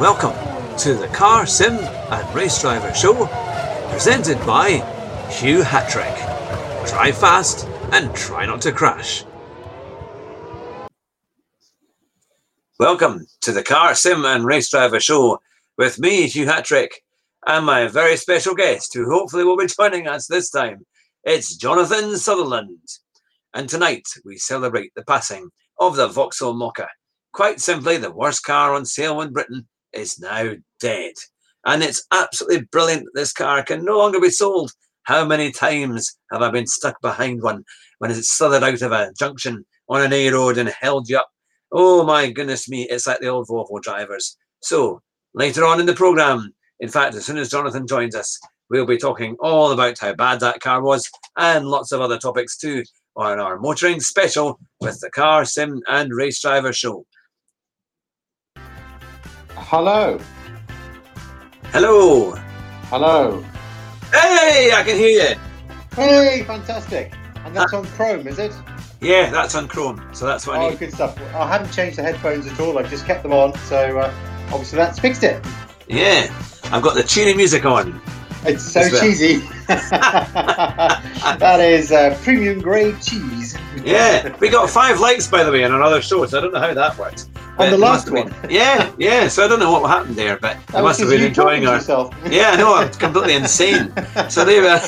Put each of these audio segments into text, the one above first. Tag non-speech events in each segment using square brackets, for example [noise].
welcome to the Car Sim and Race Driver Show, presented by Hugh Hatrick. Drive fast and try not to crash. Welcome to the Car Sim and Race Driver Show with me, Hugh Hatrick, and my very special guest, who hopefully will be [laughs] joining us this time. It's Jonathan Sutherland. And tonight we celebrate the passing of the Vauxhall Mokka. Quite simply, the worst car on sale in Britain is now dead. And it's absolutely brilliant that this car can no longer be sold. How many times have I been stuck behind one when it's slithered out of a junction on an A road and held you up? Oh my goodness me, it's like the old Volvo drivers. So later on in the program, in fact, as soon as Jonathan joins us, we'll be talking all about how bad that car was and lots of other topics too on our motoring special with the Car Sim and Race Driver Show. Hello. Hello. Hello. Hey, I can hear you. Hey, fantastic. And that's on Chrome, is it? Yeah, that's on Chrome. So that's what I Oh, need. good stuff. I haven't changed the headphones at all. I've just kept them on. So uh, obviously that's fixed it. Yeah, I've got the cheery music on. It's so well. cheesy. [laughs] that is uh, premium grade cheese. Yeah, we got five likes by the way on another show, so I don't know how that worked. On the last must one. been- [laughs] Yeah, yeah. So I don't know what happened there, but I must have been enjoying talking to our. yourself. [laughs] Yeah, no, I'm completely insane. [laughs] So they were.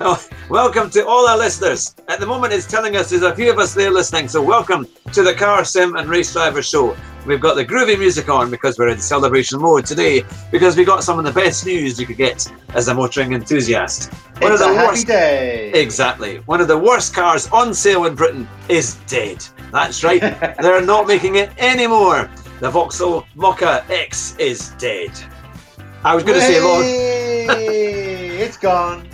Oh, welcome to all our listeners. At the moment, it's telling us there's a few of us there listening. So welcome to the Car Sim and Race Driver Show. We've got the groovy music on because we're in celebration mode today. Because we got some of the best news you could get as a motoring enthusiast. One it's of a the happy worst. day. Exactly. One of the worst cars on sale in Britain is dead. That's right. [laughs] They're not making it anymore. The Vauxhall Mokka X is dead. I was going to say, Lord, it's gone.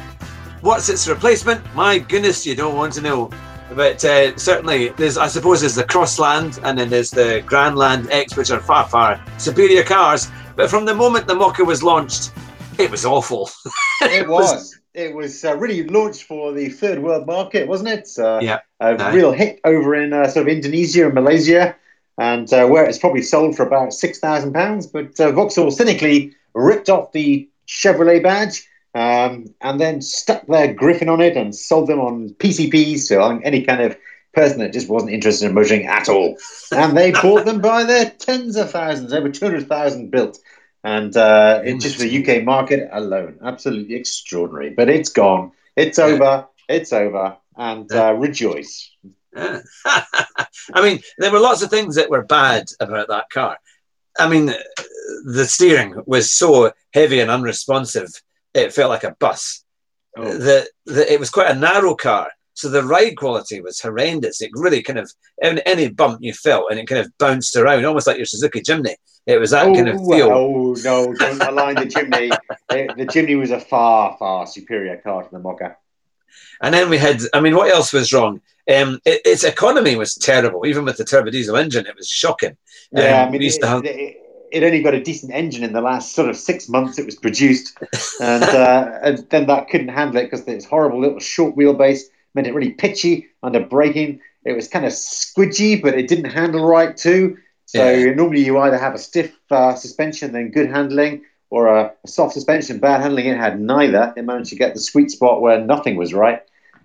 what's its replacement? My goodness, you don't want to know. But uh, certainly, there's, I suppose, there's the Crossland and then there's the Grandland X, which are far, far superior cars. But from the moment the Mokka was launched, it was awful. [laughs] It was. It was uh, really launched for the third world market, wasn't it? Uh, Yeah. A No. real hit over in uh, sort of Indonesia and Malaysia, and uh, where it's probably sold for about six thousand pounds. But uh, Vauxhall cynically ripped off the Chevrolet badge. Um, and then stuck their griffin on it and sold them on PCPs to any kind of person that just wasn't interested in motoring at all. And they bought them by the tens of thousands, over 200,000 built. And uh, it, just for the UK market alone, absolutely extraordinary. But it's gone. It's over. It's over. And uh, rejoice. Yeah. [laughs] I mean, there were lots of things that were bad about that car. I mean, the steering was so heavy and unresponsive, it felt like a bus. Oh. The, the, it was quite a narrow car, so the ride quality was horrendous. It really kind of, any, any bump you felt, and it kind of bounced around, almost like your Suzuki Jimny. It was that kind of feel. oh, no, don't align the Jimny. [laughs] the, the Jimny was a far, far superior car to the Mokka. And then we had, I mean, what else was wrong? Um, it, its economy was terrible, even with the turbo diesel engine. It was shocking. Yeah, Um, I mean, we used it, to have- it, it only got a decent engine in the last sort of six months it was produced, and, uh, [laughs] and then that couldn't handle it because its horrible little short wheelbase made it really pitchy under braking. It was kind of squidgy, but it didn't handle right too. So Yeah. normally you either have a stiff uh, suspension, then good handling, or a, a soft suspension, bad handling. It had neither. It managed to get the sweet spot where nothing was right.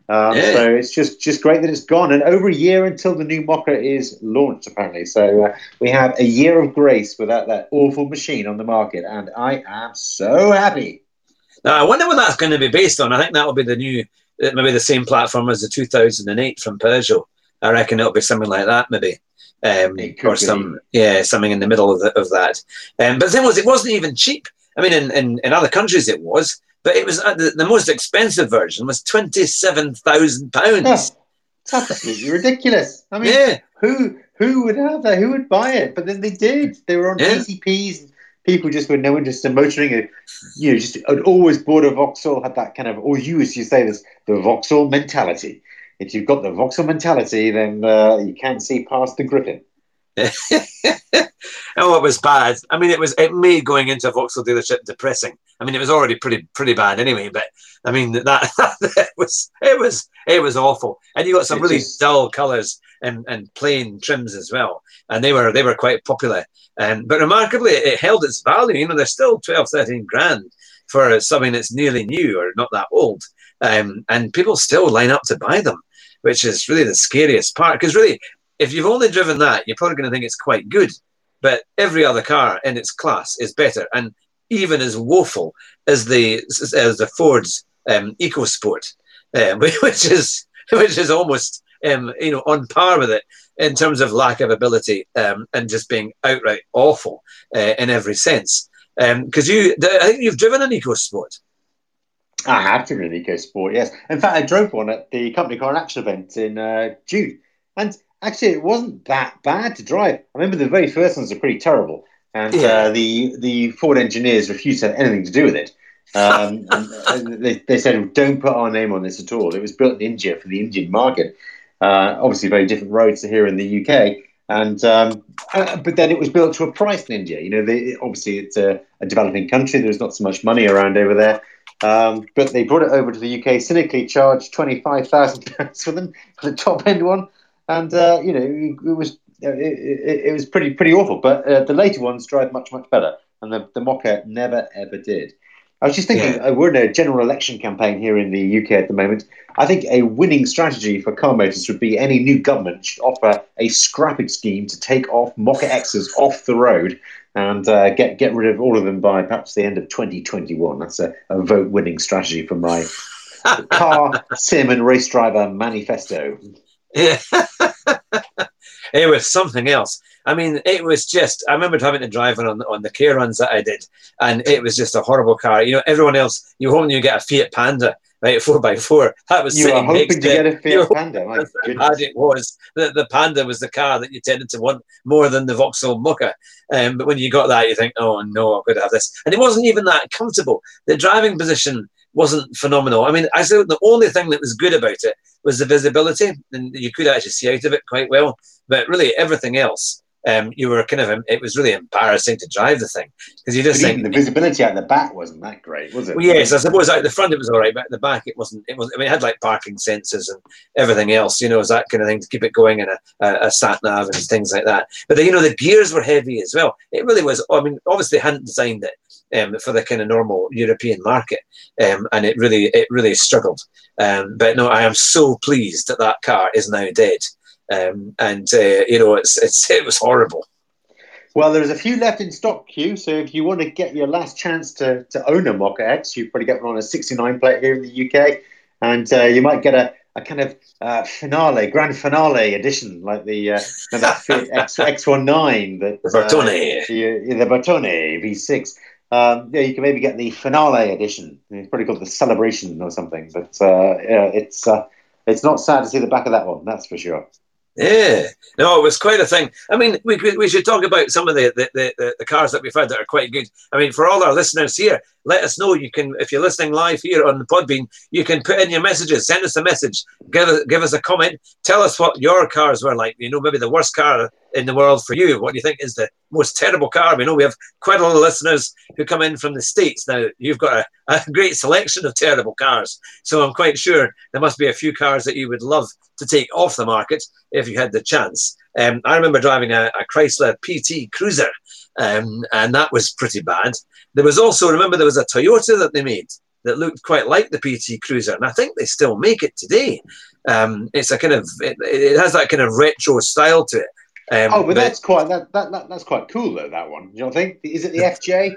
Um, Yeah. So it's just just great that it's gone, and over a year until the new Mokka is launched, apparently. So uh, we have a year of grace without that awful machine on the market, and I am so happy. Now, I wonder what that's going to be based on. I think that will be the new, maybe the same platform as the 2008 from Peugeot. I reckon it'll be something like that, maybe. Um, or some, yeah, something in the middle of, the, of that. Um, but the thing was, it wasn't even cheap. I mean, in, in, in other countries it was, but it was uh, the, the most expensive version was £27,000. That's absolutely ridiculous. I mean, Yeah, who who would have that? Who would buy it? But then they did. They were on Yeah. PCPs. And people just were no interest in motoring. You know, just had always bought a Vauxhall. Had that kind of, or you as you say this, the Vauxhall mentality. If you've got the Vauxhall mentality, then uh, you can see past the Griffin. [laughs] oh, it was bad. I mean, it was it made going into a Vauxhall dealership depressing. I mean, it was already pretty pretty bad anyway. But I mean, that, [laughs] it was it was it was awful. And you got some really dull colours and, and plain trims as well, and they were they were quite popular. Um, but remarkably, it held its value. You know, they're still 12, 13 grand for something that's nearly new or not that old, um, and people still line up to buy them, which is really the scariest part. Because really, if you've only driven that, you're probably going to think it's quite good. But every other car in its class is better, and even as woeful as the as the Ford's um, EcoSport, um, [laughs] which is which is almost um, you know on par with it in terms of lack of ability um, and just being outright awful uh, in every sense. Because um, you, I think you've driven an EcoSport. I have driven an EcoSport, yes. In fact, I drove one at the company car action event in uh, June, and actually, it wasn't that bad to drive. I remember the very first ones were pretty terrible, and yeah. uh, the the Ford engineers refused to have anything to do with it. Um, [laughs] they, they said, "Don't put our name on this at all." It was built in India for the Indian market. Uh, obviously, very different roads to here in the UK. And um, uh, but then it was built to a price in India. You know, they, obviously it's a, a, developing country. There's not so much money around over there. Um, but they brought it over to the UK, cynically charged twenty five thousand [laughs] pounds for them for the top end one, and uh, you know it, it was it, it, it, was pretty pretty awful. But uh, the later ones drive much much better, and the the Mokka never ever did. I was just thinking, yeah. Uh, we're in a general election campaign here in the UK at the moment. I think a winning strategy for car motors would be any new government should offer a scrapping scheme to take off Mokka X's [laughs] off the road and uh, get get rid of all of them by perhaps the end of 2021. That's a, a vote winning strategy for my [laughs] car sim and race driver manifesto. Yeah. [laughs] it was something else. I mean, it was just. I remember having to drive on on the care runs that I did, and it was just a horrible car. You know, everyone else, you hoping you get a Fiat Panda, right, [laughs] four by four. That was you were hoping to get a Fiat [laughs] Panda. My goodness. it was the, the Panda was the car that you tended to want more than the Vauxhall Mokka. Um, but when you got that, you think, oh no, I'm going to have this, and it wasn't even that comfortable. The driving position wasn't phenomenal. I mean, I said the only thing that was good about it was the visibility, and you could actually see out of it quite well. But really, everything else um, you were kind of it was really embarrassing to drive the thing because you just think the visibility out the back wasn't that great, was it? Well, yes, I suppose out the front it was all right, but at the back it wasn't. It was. I mean, it had like parking sensors and everything else, you know, was that kind of thing to keep it going and a, a, a sat nav and things like that. But the, you know, the gears were heavy as well. It really was. I mean, obviously they hadn't designed it. Um, for the kind of normal European market, um, and it really it really struggled. Um, but no, I am so pleased that that car is now dead. Um, and uh, you know, it's, it's [laughs] it was horrible. Well, there's a few left in stock, Hugh. So if you want to get your last chance to, to own a Mokka X, you probably get one on a 69 plate here in the UK, and uh, you might get a, a kind of uh, finale, grand finale edition, like the uh, [laughs] X X19, that the Bertone, uh, the, the Bertone V6. Um, yeah, you can maybe get the finale edition. It's probably called the celebration or something. But uh, yeah, it's uh, it's not sad to see the back of that one. That's for sure. Yeah, no, it was quite a thing. I mean, we, we should talk about some of the, the, the, the cars that we've had that are quite good. I mean, for all our listeners here, let us know. You can, if you're listening live here on the Podbean, you can put in your messages, send us a message, give give us a comment, tell us what your cars were like. You know, maybe the worst car in the world for you. What do you think is the most terrible car? We know we have quite a lot of listeners who come in from the States. Now, you've got a, a great selection of terrible cars. So I'm quite sure there must be a few cars that you would love to take off the market if you had the chance. Um, I remember driving a, a Chrysler PT Cruiser, um, and that was pretty bad. There was also, remember, there was a Toyota that they made that looked quite like the PT Cruiser, and I think they still make it today. Um, it's a kind of, it, it, has that kind of retro style to it. Um, oh, but, but, that's quite that, that, that, that's quite cool though. That one, you don't think? Is it the [laughs] FJ?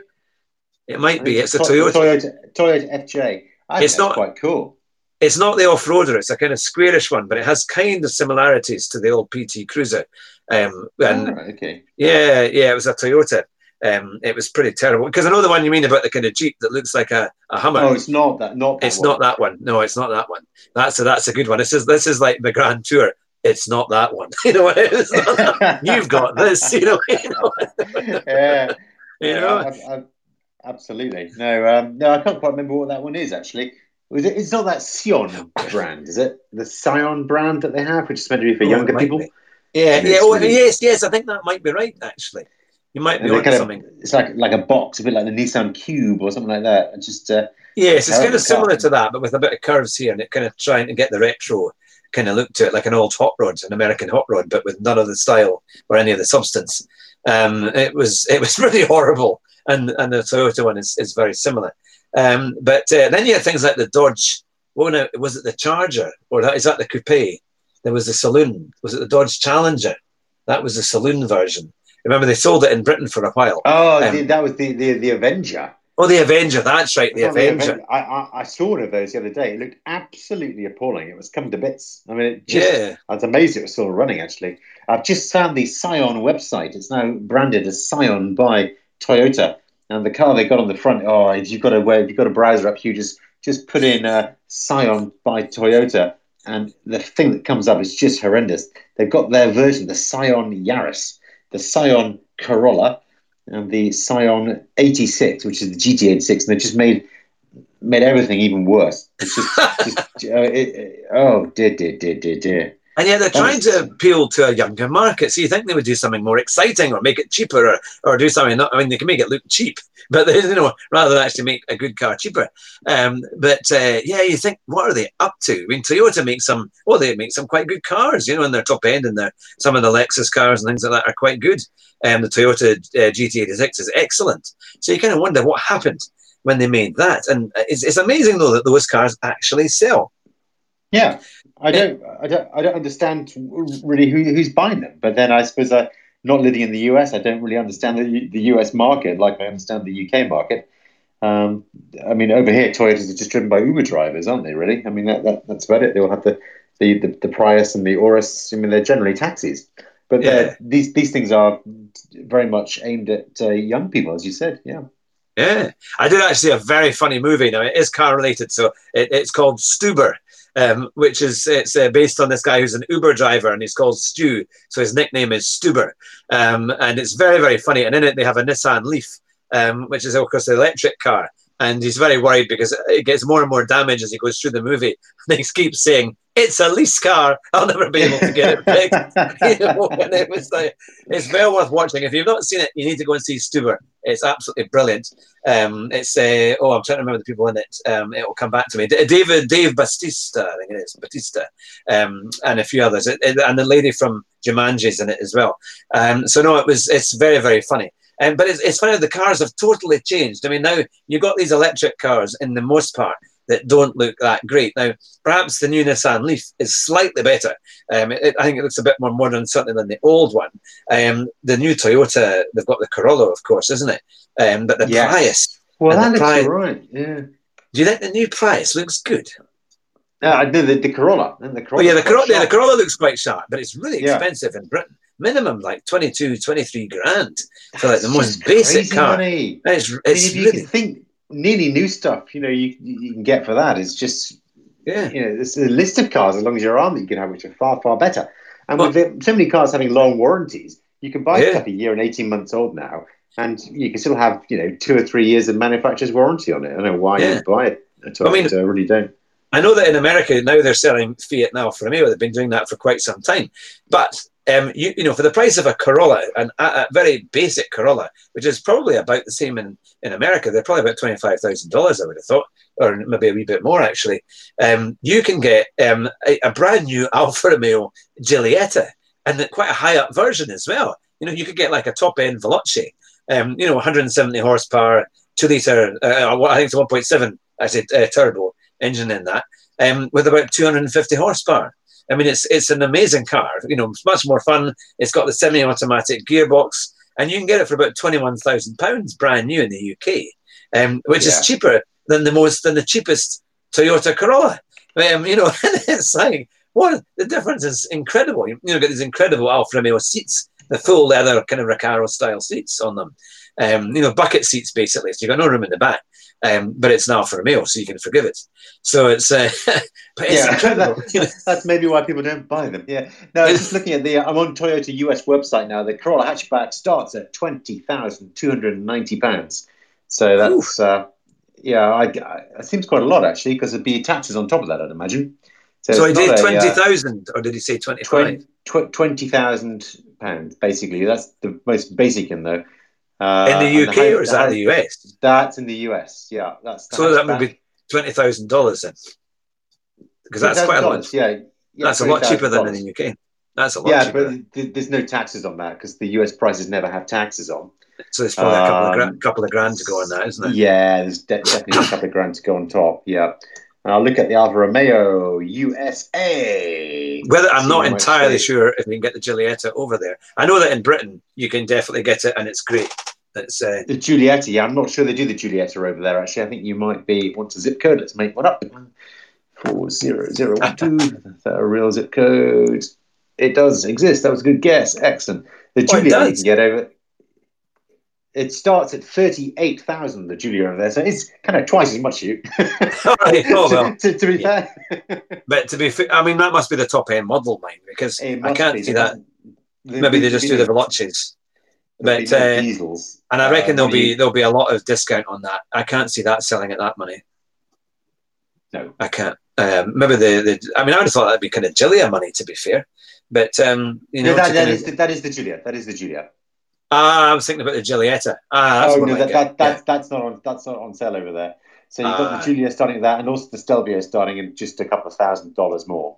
It might be. It's a Toyota. Toyota, Toyota FJ. I it's not quite cool. It's not the off-roader. It's a kind of squarish one, but it has kind of similarities to the old PT Cruiser. Um, and oh, okay. Yeah, yeah, it was a Toyota. Um, it was pretty terrible because I know the one you mean about the kind of Jeep that looks like a, a Hummer. Oh, it's not that. Not that it's one. not that one. No, it's not that one. That's a that's a good one. This is this is like the Grand Tour. It's not that one. [laughs] You know, you've got this. You know, [laughs] you know. yeah, [laughs] you know. I, I, absolutely. No, um, no, I can't quite remember what that one is actually. Was it, it's not that Scion brand, is it? The Scion brand that they have, which is meant to be for oh, younger people. Be. Yeah, yeah, oh, really... yes, yes. I think that might be right. Actually, you might be on something. It's like like a box, a bit like the Nissan Cube or something like that. just uh, yes, it's kind of similar to that, but with a bit of curves here, and it kind of trying to get the retro kind of look to it, like an old hot rod, an American hot rod, but with none of the style or any of the substance. Um, it was it was [laughs] really horrible, and and the Toyota one is, is very similar. Um, but uh, then you had things like the Dodge. No, was it the Charger or that is that the coupe? There was the saloon. Was it the Dodge Challenger? That was the saloon version. Remember they sold it in Britain for a while. Oh, um, the, that was the, the the Avenger. Oh, the Avenger. That's right, the Avenger. The Avenger. I, I, I, saw one of those the other day. It looked absolutely appalling. It was come to bits. I mean, it just, yeah. I was amazed it was still running. Actually, I've just found the Scion website. It's now branded as Scion by Toyota, and the car they got on the front. Oh, if you've got a you've got a browser up. You just just put in uh, Scion by Toyota, and the thing that comes up is just horrendous. They've got their version, the Scion Yaris, the Scion Corolla, and the Scion 86, which is the GT86, and they just made made everything even worse. It's just, [laughs] just uh, it, oh dear, dear, dear, dear, dear. And yet they're trying to appeal to a younger market. So you think they would do something more exciting or make it cheaper or, or do something. Not, I mean, they can make it look cheap, [laughs] but they, you know, rather than actually make a good car cheaper. Um, but uh, yeah, you think, what are they up to? I mean, Toyota makes some, well, they make some quite good cars, you know, in their top end, and their some of the Lexus cars and things like that are quite good. Um, the Toyota uh, GT86 is excellent. So you kind of wonder what happened when they made that. And it's, it's amazing though that those cars actually sell. Yeah, I don't, I don't, I don't understand really who, who's buying them. But then I suppose I, not living in the US, I don't really understand the, the US market like I understand the UK market. Um, I mean, over here, Toyotas are just driven by Uber drivers, aren't they? Really? I mean, that, that that's about it. They all have the the, the, the Prius and the Auris. I mean, they're generally taxis, but yeah. these these things are very much aimed at uh, young people, as you said. Yeah. Yeah, I did actually see a very funny movie. Now it is car related, so it, it's called Stuber, um, which is it's uh, based on this guy who's an Uber driver and he's called Stu, so his nickname is Stuber, um, and it's very very funny. And in it they have a Nissan Leaf, um, which is of course an electric car, and he's very worried because it gets more and more damage as he goes through the movie. [laughs] And he keeps saying, "It's a lease car. I'll never be able to get it fixed." [laughs] you know, and it was like, it's well worth watching. If you've not seen it, you need to go and see Stuber. It's absolutely brilliant. Um, it's uh, oh, I'm trying to remember the people in it. Um, it will come back to me. David Dave Batista, I think it is Batista, um, and a few others, it, it, and the lady from Jumanji's in it as well. Um, so no, it was it's very very funny. Um, but it's, it's funny the cars have totally changed. I mean, now you've got these electric cars in the most part that don't look that great. Now, perhaps the new Nissan Leaf is slightly better. Um, it, I think it looks a bit more modern, certainly than the old one. Um, the new Toyota, they've got the Corolla, of course, isn't it? Um, but the yes. Prius. Well, that looks Prius, right. Yeah. Do you think the new Prius looks good? Yeah, I do the, the Corolla. The Corolla. Oh, yeah, the Corolla, yeah, the Corolla looks quite sharp, but it's really expensive yeah. in Britain minimum like 22, 23 grand for like the most basic car. Money. It's, it's I mean, really... you think nearly new stuff, you know, you, you can get for that is just, yeah, you know, there's a list of cars as long as you're on that you can have, which are far, far better. And well, with so many cars having long warranties, you can buy yeah. stuff a year and 18 months old now, and you can still have, you know, two or three years of manufacturer's warranty on it. I don't know why yeah. you buy it at all. I mean, I really don't. I know that in America now they're selling Fiat now for Romeo. They've been doing that for quite some time. But um, you, you know, for the price of a Corolla, an, a, a, very basic Corolla, which is probably about the same in, in America, they're probably about $25,000, I would have thought, or maybe a wee bit more actually. Um, you can get um, a, a, brand new [laughs] Alfa Romeo Giulietta and quite a high up version as well. You know, you could get like a top end Veloce, um, you know, 170 horsepower, two litre, uh, I think it's 1.7 actually uh, turbo engine in that, um, with about 250 horsepower. I mean, it's it's an amazing car. You know, it's much more fun. It's got the semi-automatic gearbox, and you can get it for about twenty-one thousand pounds, brand new in the UK, um, which yeah. is cheaper than the most than the cheapest Toyota Corolla. Um, you know, [laughs] it's like what the difference is incredible. You, you know, get these incredible Alfa Romeo seats, the full leather kind of Recaro style seats on them. Um, you know, bucket seats basically. So you've got no room in the back. Um, but it's now for a meal, so you can forgive it. So it's, uh, [laughs] but it's yeah, that, [laughs] [laughs] that's maybe why people don't buy them. Yeah, no, I'm just looking at the. I'm on Toyota US website now. The Corolla hatchback starts at twenty thousand two hundred and ninety pounds. So that's uh, yeah, I, I, it seems quite a lot actually because there'd be taxes on top of that, I'd imagine. So, so he did uh, twenty thousand, uh, or did he say twenty five? Twenty thousand pounds, basically. That's the most basic in though. Uh, in the UK the, or is that in the US? That's in the US. Yeah, that's so that would be twenty thousand dollars then, because that's quite a lot. Yeah, yeah that's a lot cheaper than in the UK. That's a lot. Yeah, cheaper. but th- there's no taxes on that because the US prices never have taxes on. So there's probably um, a couple of, gra- um, couple of grand to go on that, isn't it? Yeah, there's de- definitely a couple of grand to go on top. Yeah. And I'll look at the Alfa Romeo USA. Whether I'm not entirely sure if we can get the Giulietta over there. I know that in Britain you can definitely get it, and it's great. It's uh, the Giulietta. Yeah, I'm not sure they do the Giulietta over there. Actually, I think you might be want a zip code. Let's make one up. Four zero zero one two. Is [laughs] that a real zip code? It does exist. That was a good guess. Excellent. The Giulietta oh, you can get over it starts at 38,000, the Giulia over there. So it's kind of twice as much you. [laughs] oh, well. [laughs] to, to, be yeah. fair. but to be fair, I mean, that must be the top end model, mine, because I can't be. see that. Maybe they just do the Veloces. But uh, diesels, and I reckon uh, there'll be there'll be a lot of discount on that. I can't see that selling at that money. No, I can't. Um, maybe the, the I mean, I would have thought that'd be kind of Giulia money, to be fair. But um, you know, that, that, is the, that is the Giulia. That is the Giulia. Ah, I was thinking about the Giulietta. Ah, oh no, that, that, that's yeah. that's not on that's not on sale over there. So you've got the ah. Giulia starting at that, and also the Stelvio starting at just a couple of thousand dollars more.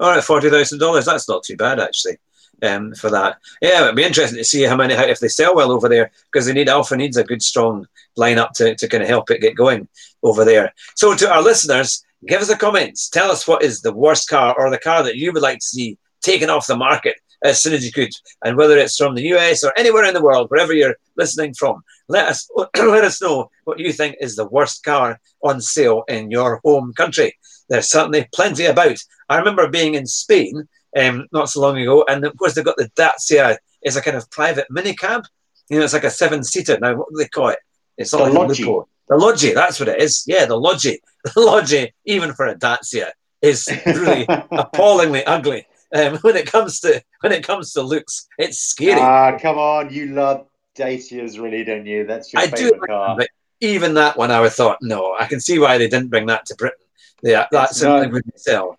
All right, forty thousand dollars. That's not too bad actually. Um, for that, yeah, it'd be interesting to see how many if they sell well over there because they need Alfa needs a good strong lineup to to kind of help it get going over there. So to our listeners, give us a comments. Tell us what is the worst car or the car that you would like to see taken off the market as soon as you could. And whether it's from the US or anywhere in the world, wherever you're listening from, let us [coughs] let us know what you think is the worst car on sale in your home country. There's certainly plenty about. I remember being in Spain um, not so long ago, and of course they've got the Dacia. It's a kind of private minicab. You know, it's like a seven-seater. Now, what do they call it? It's not the Lodgy. The Lodgy, that's what it is. Yeah, the Lodgy. [laughs] The Lodgy, even for a Dacia, is really [laughs] appallingly ugly. Um, [laughs] when it comes to when it comes to looks, it's scary. Ah, come on, you love Dacias, really, don't you? That's your I favorite do, car. But even that one, I would thought, no, I can see why they didn't bring that to Britain. Yeah, that certainly wouldn't sell.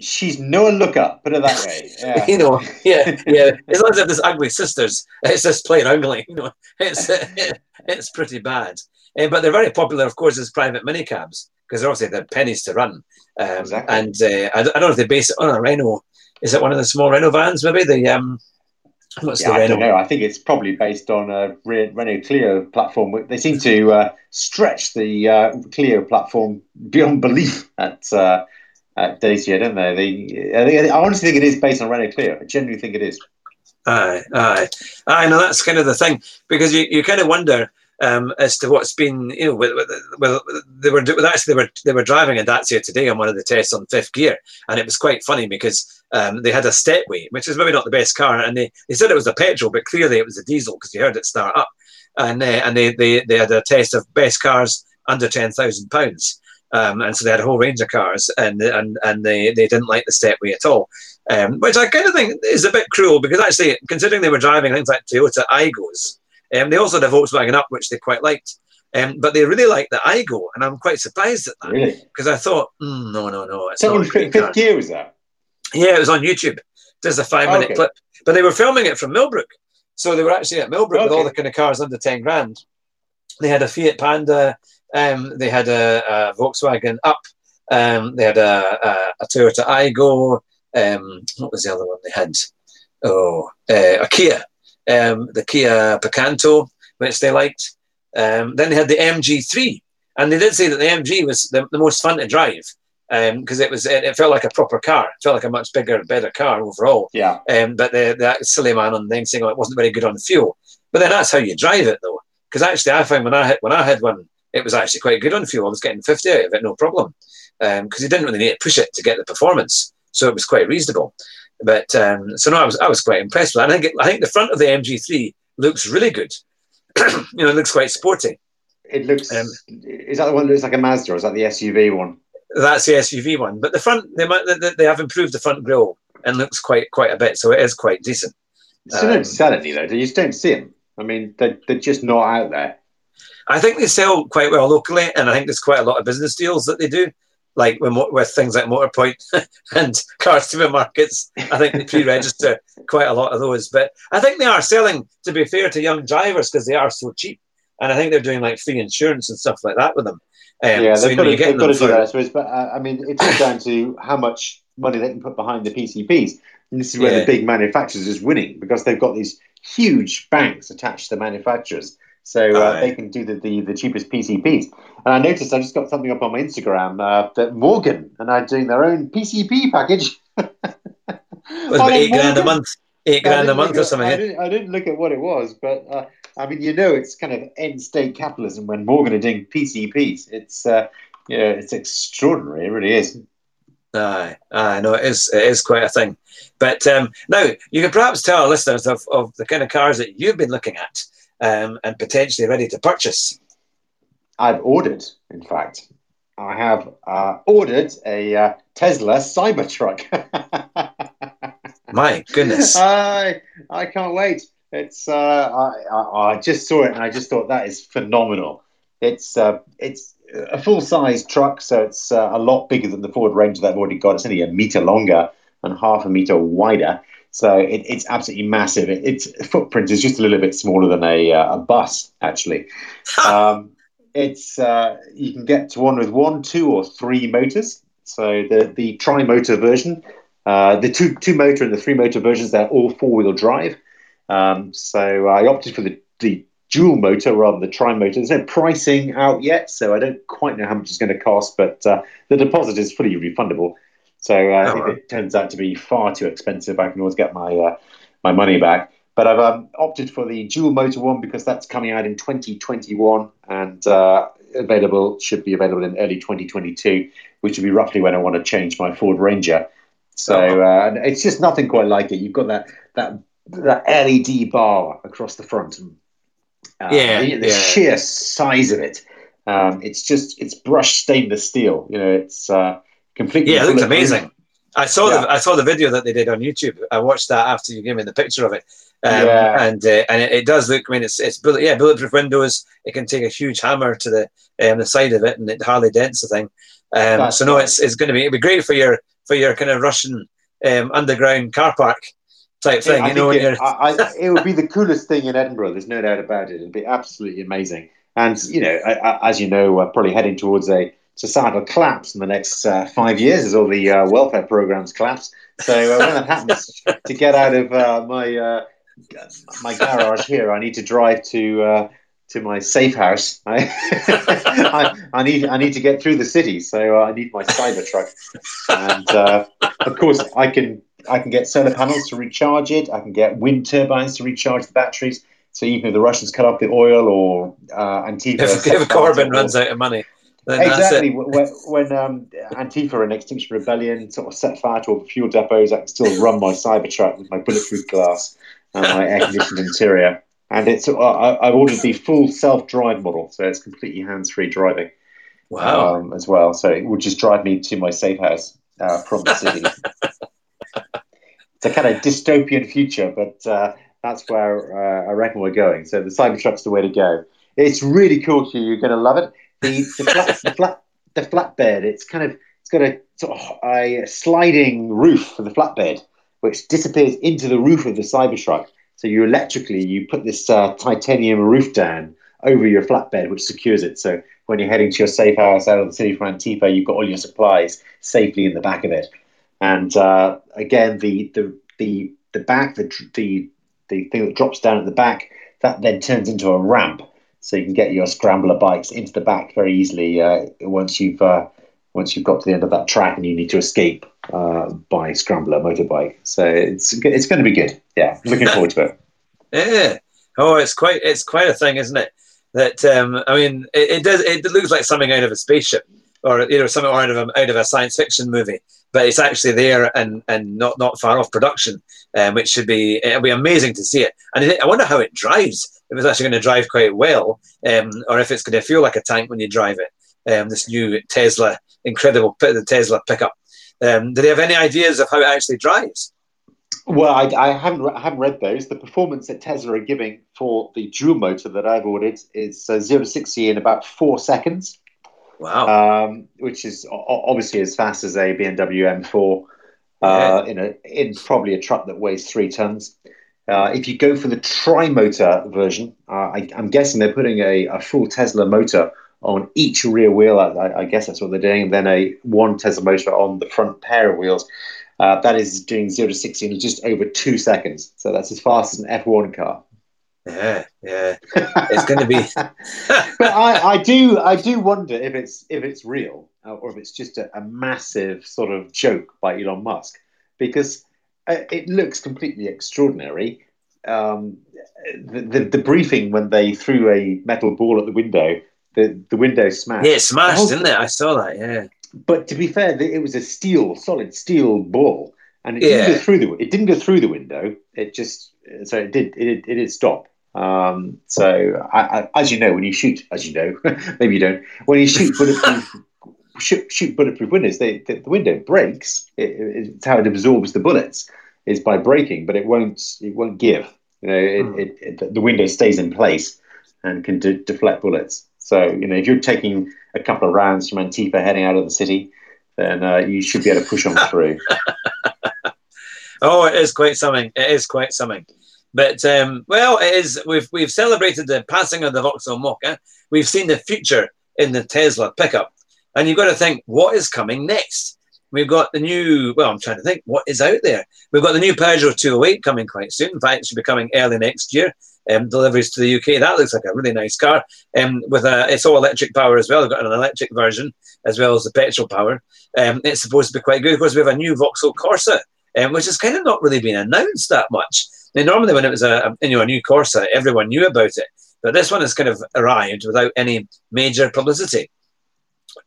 She's no looker, put it that way. [laughs] Yeah. you know, yeah, yeah. As long as there's ugly sisters, it's just plain ugly. You know, it's [laughs] it's pretty bad. Uh, but they're very popular, of course, as private minicabs because obviously they're pennies to run. Um, exactly. And uh, I, don't, I, don't know if they base it on a Renault is it one of the small Renault vans? Maybe the um, what's yeah, the I Renault? don't know. I think it's probably based on a Renault Clio platform. They seem to uh, stretch the uh, Clio platform beyond [laughs] belief at at Dacia, don't they? they I, I honestly think it is based on Renault Clio. I genuinely think it is. Aye, aye, aye. No, that's kind of the thing because you, you kind of wonder um, as to what's been, you know, with, they were actually they were they were driving a Dacia today on one of the tests on fifth gear, and it was quite funny because um, they had a stepway, which is maybe not the best car, and they, they said it was a petrol, but clearly it was a diesel because you heard it start up. And, uh, and they, they, they had a test of best cars under £10,000. Um, and so they had a whole range of cars, and and and they, they didn't like the stepway at all, um, which I kind of think is a bit cruel because actually, considering they were driving things like Toyota Aygos, um, they also had a Volkswagen Up, which they quite liked, um, but they really liked the Aygo, and I'm quite surprised at that because really? I thought, mm, no, no, no, it's so not fifth gear was that? Yeah, it was on YouTube. There's a five minute okay. clip, but they were filming it from Millbrook, so they were actually at Millbrook okay. with all the kind of cars under ten grand. They had a Fiat Panda, um, they had a, a Volkswagen Up, um, they had a, a, a Toyota Aygo. Um, what was the other one they had? Oh, uh, a Kia, um, the Kia Picanto, which they liked. Um, then they had the MG3, and they did say that the MG was the, the most fun to drive because um, it was it, it, felt like a proper car. It felt like a much bigger, better car overall. Yeah. Um, but the, the silly man on the thing saying oh, it wasn't very good on fuel. But then that's how you drive it though. Because actually, I found when I had when I had one, it was actually quite good on fuel. I was getting fifty out of it, no problem. Because um, you didn't really need to push it to get the performance, so it was quite reasonable. But um, so no, I was I was quite impressed with that. I think it, I think the front of the MG3 looks really good. [clears throat] you know, it looks quite sporty. It looks. Um, is that the one that looks like a Mazda, or is that the SUV one? That's the SUV one, but the front they might they have improved the front grille and looks quite quite a bit, so it is quite decent. So um, don't sell any though. You just don't see them. I mean, they're, they're just not out there. I think they sell quite well locally, and I think there's quite a lot of business deals that they do. like when, with things like Motorpoint [laughs] and car supermarkets. I think they pre-register quite a lot of those, but I think they are selling. To be fair to young drivers, because they are so cheap, and I think they're doing like free insurance and stuff like that with them. Um, yeah, so, they've, got to, they've got to do that, I suppose. But uh, I mean, it's all down to how much money they can put behind the PCPs. And this is where yeah. the big manufacturers is winning because they've got these huge banks attached to the manufacturers. So uh, they can do the, the, the, cheapest PCPs. And I noticed I just got something up on my Instagram uh, that Morgan and I are doing their own PCP package. was about eight grand a month, eight grand a month or something. I didn't, I didn't, look at what it was, but uh, I mean, you know, it's kind of end state capitalism when Morgan are doing PCPs. It's uh, yeah, it's extraordinary. It really is. Aye, aye, no, it is, it is quite a thing. But um, now, you could perhaps tell our listeners of, of the kind of cars that you've been looking at um, and potentially ready to purchase. I've ordered, in fact. I have uh, ordered a uh, Tesla Cybertruck. [laughs] My goodness. I, I can't wait. It's uh, I, I, I, just saw it and I just thought that is phenomenal. It's uh, it's a full size truck, so it's uh, a lot bigger than the Ford Ranger that I've already got. It's only a meter longer and half a meter wider, so it, it's absolutely massive. It, its footprint is just a little bit smaller than a, uh, a bus, actually. um, it's uh, you can get to one with one, two, or three motors. So the the tri motor version, uh, the two two motor and the three motor versions, they're all four wheel drive. Um, so I opted for the, the dual motor rather than the tri motor. There's no pricing out yet, so I don't quite know how much it's going to cost, but uh, the deposit is fully refundable. So uh, oh, if it turns out to be far too expensive, I can always get my uh, my money back. But I've um, opted for the dual motor one because that's coming out in 2021 and uh, available should be available in early 2022, which would be roughly when I want to change my Ford Ranger. So oh. uh, it's just nothing quite like it. You've got that that that LED bar across the front. And, uh, yeah, the, the yeah. sheer size of it. Um, it's just it's brushed stainless steel. You know, it's uh, completely. Yeah, it looks amazing. I saw yeah. the I saw the video that they did on YouTube. I watched that after you gave me the picture of it. Um, yeah. and uh, and it, it, does look. I mean, it's it's bullet, yeah bulletproof windows. It can take a huge hammer to the um, the side of it, and it hardly dents the thing. Um, so no, it's it's going to be it'd be great for your for your kind of Russian um, underground car park type thing. you know, it, I, I, it would be the coolest thing in Edinburgh. There's no doubt about it. It'd be absolutely amazing. And you know, I, as you know, we're probably heading towards a societal collapse in the next uh, five years as all the uh, welfare programs collapse. So uh, when that happens, [laughs] to get out of uh, my uh, my garage here, I need to drive to uh, to my safe house. [laughs] I, I, [laughs] I, need I need to get through the city, so I need my Cybertruck. And of course, I can I can get solar panels to recharge it. I can get wind turbines to recharge the batteries. So even if the Russians cut off the oil or uh, Antifa, if, if Corbyn runs out of money, exactly. When, when um, Antifa and Extinction Rebellion sort of set fire to all the fuel depots, I can still run my Cybertruck with my bulletproof glass and my air-conditioned interior. And it's uh, I've ordered the full self-drive model, so it's completely hands-free driving. Wow! Um, as well, so it would just drive me to my safe house uh, from the city. [laughs] it's a kind of dystopian future, but uh, that's where uh, I reckon we're going. So the Cybertruck's the way to go. It's really cool, Hugh. You're going to love it the the flat, the flat the flatbed. It's kind of it's got a sort of a sliding roof for the flatbed, which disappears into the roof of the Cybertruck. So you electrically you put this uh, titanium roof down over your flatbed, which secures it. So when you're heading to your safe house out of the city from Antifa, you've got all your supplies safely in the back of it. And uh, again, the the the the back the the the thing that drops down at the back that then turns into a ramp so you can get your scrambler bikes into the back very easily uh, once you've uh, once you've got to the end of that track and you need to escape uh, by scrambler motorbike. So it's it's going to be good. Yeah, looking [laughs] forward to it. Yeah. Oh, it's quite it's quite a thing, isn't it? That um, I mean, it, it does it looks like something out of a spaceship or you know something out of a, out of a science fiction movie, but it's actually there and and not not far off production, um, which should be it'll be amazing to see it. And I wonder how it drives if it's actually going to drive quite well, um, or if it's going to feel like a tank when you drive it. Um, this new Tesla, incredible the Tesla pickup. Um, do they have any ideas of how it actually drives? Well, I, I, haven't I haven't read those. The performance that Tesla are giving for the dual motor that I've ordered is uh, zero to sixty in about four seconds. Wow. Um, which is obviously as fast as a BMW M4 uh, yeah. in a in probably a truck that weighs three tons. Uh, if you go for the tri-motor version, uh, I, am guessing they're putting a, a, full Tesla motor on each rear wheel. I, I, guess that's what they're doing. And then a one Tesla motor on the front pair of wheels. Uh, that is doing zero to sixty in just over two seconds. So that's as fast as an F1 car. Yeah, yeah, it's going to be. [laughs] [laughs] but I, I do, I do wonder if it's if it's real or if it's just a, a massive sort of joke by Elon Musk, because uh, it looks completely extraordinary. Um, the, the, the briefing when they threw a metal ball at the window, the the window smashed. Yeah, it smashed, whole, didn't it? I saw that. Yeah. But to be fair, it was a steel, solid steel ball, and it didn't go through the it didn't go through the window. It just so it did it, it did stop. Um, so I, I, as you know, when you shoot, as you know, [laughs] maybe you don't, when you shoot bulletproof [laughs] shoot, shoot bulletproof windows, they, the, the window breaks. It, it's how it absorbs the bullets is by breaking, but it won't it won't give. You know, it, mm. it, it, the window stays in place and can de- deflect bullets. So you know, if you're taking a couple of rounds from Antifa heading out of the city, then uh, you should be able to push on through. [laughs] oh, it is quite something. It is quite something. But um, well, it is. We've we've celebrated the passing of the Vauxhall Mokka. We've seen the future in the Tesla pickup, and you've got to think what is coming next. We've got the new. Well, I'm trying to think what is out there. We've got the new Peugeot 208 coming quite soon. In fact, it should be coming early next year. Um, deliveries to the UK. That looks like a really nice car. Um, with a, it's all electric power as well. We've got an electric version as well as the petrol power. Um, it's supposed to be quite good. Of course, we have a new Vauxhall Corsa, um, which has kind of not really been announced that much. Now, normally when it was a, a you know a new Corsa, everyone knew about it, but this one has kind of arrived without any major publicity.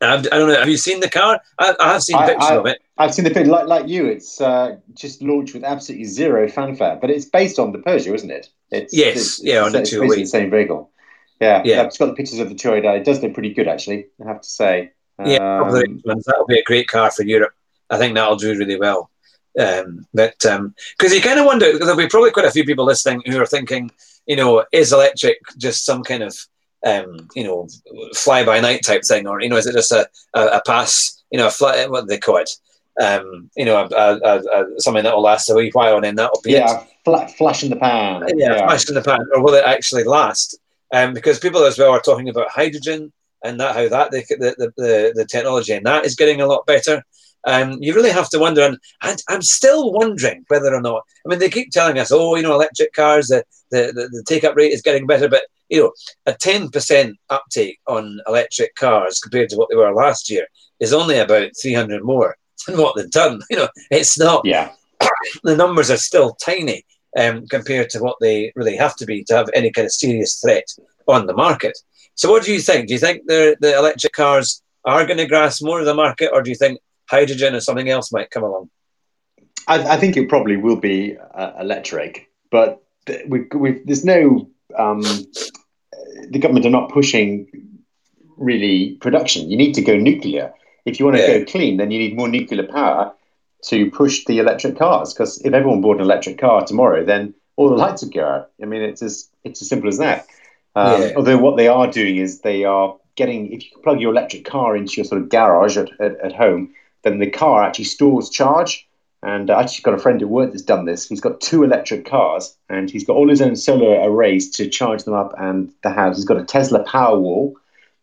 I don't know. Have you seen the car? I, I have seen I, pictures I, of it. I've seen the picture. Like like you, it's uh, just launched with absolutely zero fanfare. But it's based on the Peugeot, isn't it? It's, yes. It's, yeah. On it's basically the same vehicle. Yeah. Yeah. It's got the pictures of the 208. It does look pretty good, actually. I have to say. Yeah. Um, that'll be a great car for Europe. I think that'll do really well. Um, but because um, you kind of wonder, because there'll be probably quite a few people listening who are thinking, you know, is electric just some kind of, um, you know, fly by night type thing, or you know, is it just a, a, a pass, you know, a fly, what do they call it? Um, you know, a, a, something that will last a wee while and then that'll be yeah, fl- flash in the pan. Yeah, yeah, flash in the pan, or will it actually last? Um, because people as well are talking about hydrogen and that how that the the, the, the technology and that is getting a lot better. Um, you really have to wonder, and, and, I'm still wondering whether or not. I mean, they keep telling us, oh, you know, electric cars, the the, the, the take up rate is getting better, but you know, a 10% uptake on electric cars compared to what they were last year is only about 300 more [laughs] than what they've done. You know, it's not. Yeah. [coughs] the numbers are still tiny um, compared to what they really have to be to have any kind of serious threat on the market. So, what do you think? Do you think the the electric cars are going to grasp more of the market, or do you think hydrogen or something else might come along? I, I think it probably will be uh, electric, but we, we, there's no. Um, the government are not pushing really production. You need to go nuclear. If you want to yeah. go clean, then you need more nuclear power to push the electric cars. Because if everyone bought an electric car tomorrow, then all the lights would go out. I mean, it's as it's as simple as that. Um, yeah. Although what they are doing is they are getting if you plug your electric car into your sort of garage at, at, at home, then the car actually stores charge. And I actually got a friend at work that's done this. He's got two electric cars and he's got all his own solar arrays to charge them up and the house. He's got a Tesla Powerwall,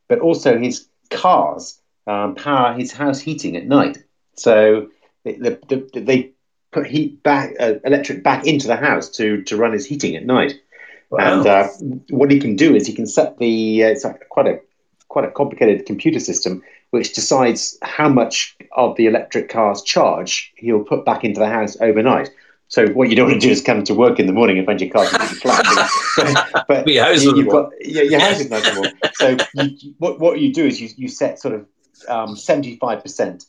but also his cars um, power his house heating at night. So the, the, they put heat back, uh, electric back into the house to, to run his heating at night. Wow. And uh, what he can do is he can set the, uh, it's like quite a quite a complicated computer system which decides how much of the electric car's charge he'll put back into the house overnight. So what you don't want to do is come to work in the morning and find your car completely flat. [laughs] but, but your house you, have got yeah, your house [laughs] is warm. So you, what what you do is you, you set sort of seventy five percent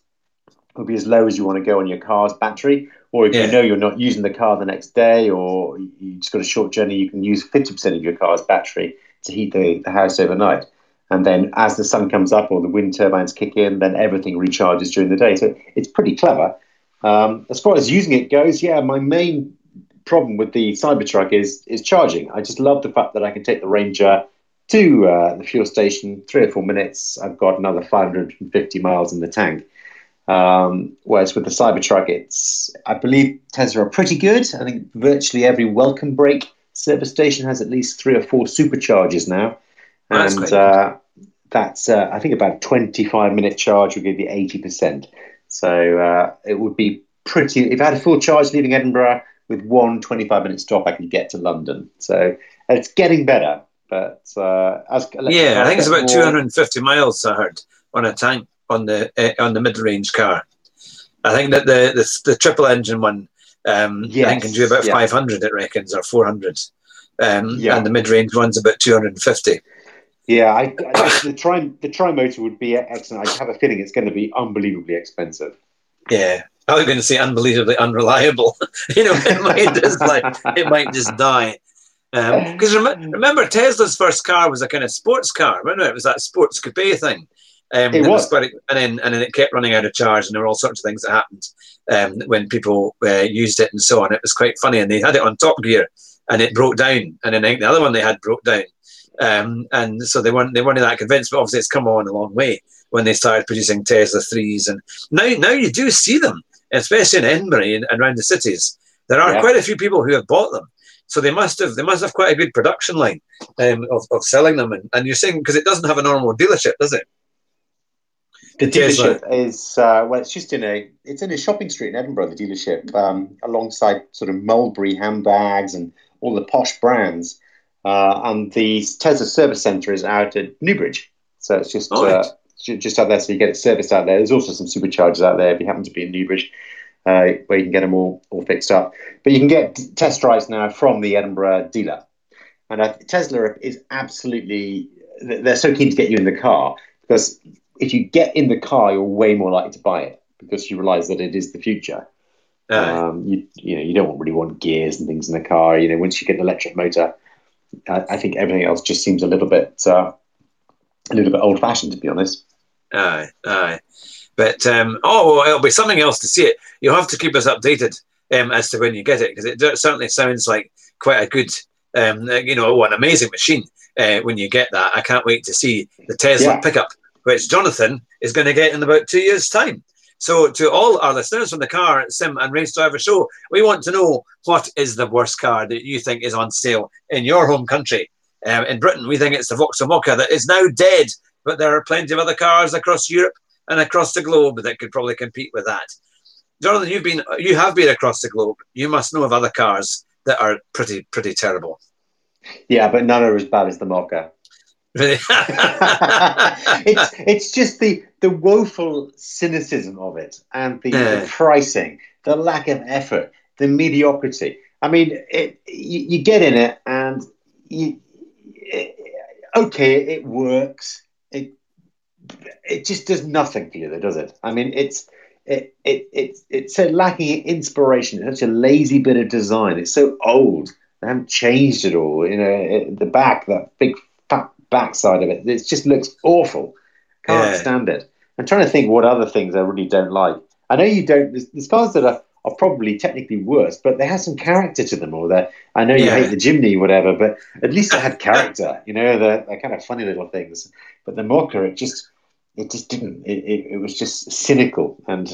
will be as low as you want to go on your car's battery. Or if yeah. you know you're not using the car the next day, or you just got a short journey, you can use fifty percent of your car's battery to heat the, the house overnight. And then as the sun comes up or the wind turbines kick in, then everything recharges during the day. So it's pretty clever. Um, as far as using it goes, yeah, my main problem with the Cybertruck is is charging. I just love the fact that I can take the Ranger to uh, the fuel station, three or four minutes, I've got another 550 miles in the tank. Um, whereas with the Cybertruck, it's I believe Tesla are pretty good. I think virtually every welcome break service station has at least three or four superchargers now, That's and great. uh, that's uh, I think about a 25 minute charge will give you 80 percent. So uh, it would be pretty. If I had a full charge leaving Edinburgh with one 25 minute stop, I could get to London. So it's getting better. But uh, as Yeah, I think it's about more- 250 miles. I heard on a tank on the uh, on the mid range car. I think that the the, the triple engine one, um, I think Yes, can do about yeah. 500. It reckons or 400, um, Yeah. and the mid range one's about 250. Yeah, I, I, [coughs] the tri the tri motor would be excellent. I have a feeling it's going to be unbelievably expensive. Yeah, I was going to say unbelievably unreliable. [laughs] you know, it might just like it might just die. Because rem- remember, Tesla's first car was a kind of sports car, it? It was that sports coupe thing. Um, It was. quite- and then and then it kept running out of charge, and there were all sorts of things that happened um, when people uh, used it and so on. It was quite funny, and they had it on Top Gear, and it broke down, and then I think the other one they had broke down, um, and so they weren't they weren't that convinced. But obviously, it's come on a long way when they started producing Tesla threes, and now now you do see them, especially in Edinburgh and, and around the cities. There are Yeah. quite a few people who have bought them. So they must have they must have quite a good production line um, of, of selling them, and, and you're saying because it doesn't have a normal dealership, does it? The dealership is uh, well, it's just in a it's in a shopping street in Edinburgh. The dealership, um, alongside sort of Mulberry handbags and all the posh brands, uh, and the Tesla service centre is out at Newbridge. So it's just Oh, uh, just out there, so you get it serviced out there. There's also some superchargers out there if you happen to be in Newbridge, uh, where you can get them all all fixed up. But you can get test drives now from the Edinburgh dealer, and uh, Tesla is absolutely they're so keen to get you in the car because if you get in the car, you're way more likely to buy it because you realise that it is the future. Uh, Um, you you know you don't really want gears and things in the car. You know once you get an electric motor, I, I think everything else just seems a little bit uh, a little bit old fashioned to be honest. aye, aye. But um, oh, well, it'll be something else to see it. You'll have to keep us updated um, as to when you get it because it certainly sounds like quite a good, um, you know, oh, an amazing machine uh, when you get that. I can't wait to see the Tesla Yeah. pickup, which Jonathan is going to get in about two years' time. So, to all our listeners from the Car Sim and Race Driver Show, we want to know what is the worst car that you think is on sale in your home country. Um, in Britain, we think it's the Vauxhall Mokka that is now dead, but there are plenty of other cars across Europe and across the globe that could probably compete with that. Jonathan, you've been you have been across the globe. You must know of other cars that are pretty pretty terrible. Yeah, but none are as bad as the Mokka. [laughs] It's it's just the the woeful cynicism of it and the, Yeah. the pricing, the lack of effort, the mediocrity. I mean, it, you, you get in it and you, it, okay, it works. It it just does nothing for you, though, does it? I mean, it's it, it, it it's so lacking inspiration. It's such a lazy bit of design. It's so old. They haven't changed it all. You know, it, the back, that big backside of it, it just looks awful. Can't Yeah. stand it. I'm trying to think what other things I really don't like. I know you don't. There's, there's cars that are, are probably technically worse, but they have some character to them. Or they I know you Yeah. hate the Jimny, whatever, but at least they had character. you know, they're, they're kind of funny little things. But the Mokka, it just it just didn't. It, it, it was just cynical and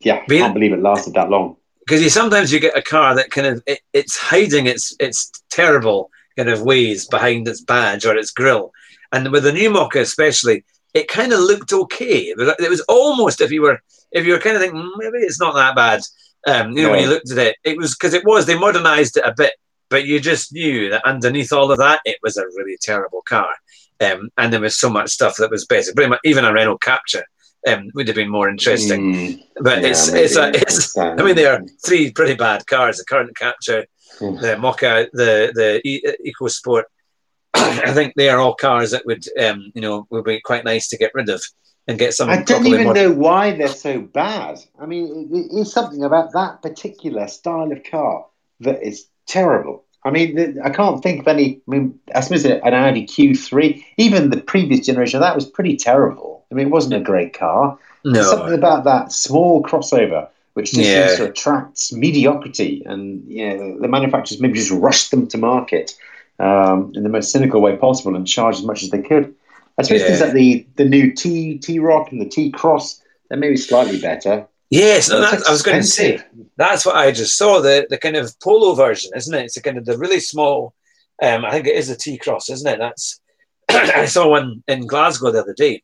yeah, I can't believe it lasted that long. because you sometimes you get a car that kind of it, it's hiding its its terrible kind of ways behind its badge or its grill, and with the new Mokka especially, it kind of looked okay. It was, it was almost if you were if you were kind of thinking "Mm, maybe it's not that bad, um, you know, when you looked at it, it was because it was they modernised it a bit, but you just knew that underneath all of that, it was a really terrible car, um, and there was so much stuff that was better. Pretty much even a Renault Captur. Um, would have been more interesting, Mm, but yeah, it's maybe, it's a, it's I mean, they are three pretty bad cars: the current Captur, Mm. the Mokka, the the e- EcoSport. [clears throat] I think they are all cars that would, um, you know, would be quite nice to get rid of and get some. I don't even know why they're so bad. I mean, it- it is something about that particular style of car that is terrible. I mean, I can't think of any. I mean, I suppose an Audi Q3, even the previous generation, that was pretty terrible. I mean, it wasn't a great car. There's something about that small crossover which just Yeah. seems to attract mediocrity, and you know, the manufacturers maybe just rush them to market. um, in the most cynical way possible and charge as much as they could. I suppose Yeah. things like the the new T T Roc and the T Cross, they're maybe slightly better. Yes, no, that, I was going to say that's what I just saw the the kind of polo version, isn't it? It's a kind of the really small. Um, I think it is a T cross, isn't it? That's [clears throat] I saw one in Glasgow the other day,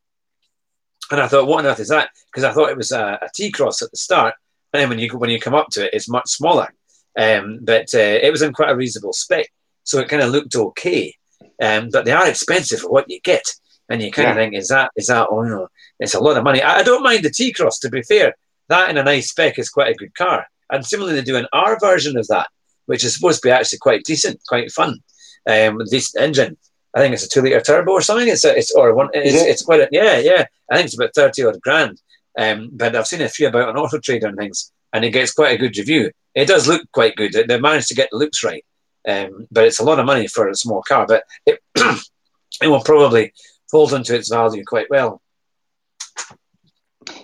and I thought, what on earth is that? Because I thought it was a, a T cross at the start, and then when you when you come up to it, it's much smaller. Um, but uh, it was in quite a reasonable spec, so it kind of looked okay. Um, but they are expensive for what you get, and you kind of Yeah. think, is that is that? Oh no, it's a lot of money. I, I don't mind the T cross. To be fair, that in a nice spec is quite a good car. And similarly, they do an R version of that, which is supposed to be actually quite decent, quite fun, um, decent engine. I think it's a two liter turbo or something. It's a, it's or one. It's, it? it's quite a, yeah yeah. I think it's about thirty odd grand. Um, but I've seen a few about on Auto Trader and things, and it gets quite a good review. It does look quite good. They've managed to get the looks right, um, but it's a lot of money for a small car. But it [clears throat] it will probably hold into its value quite well.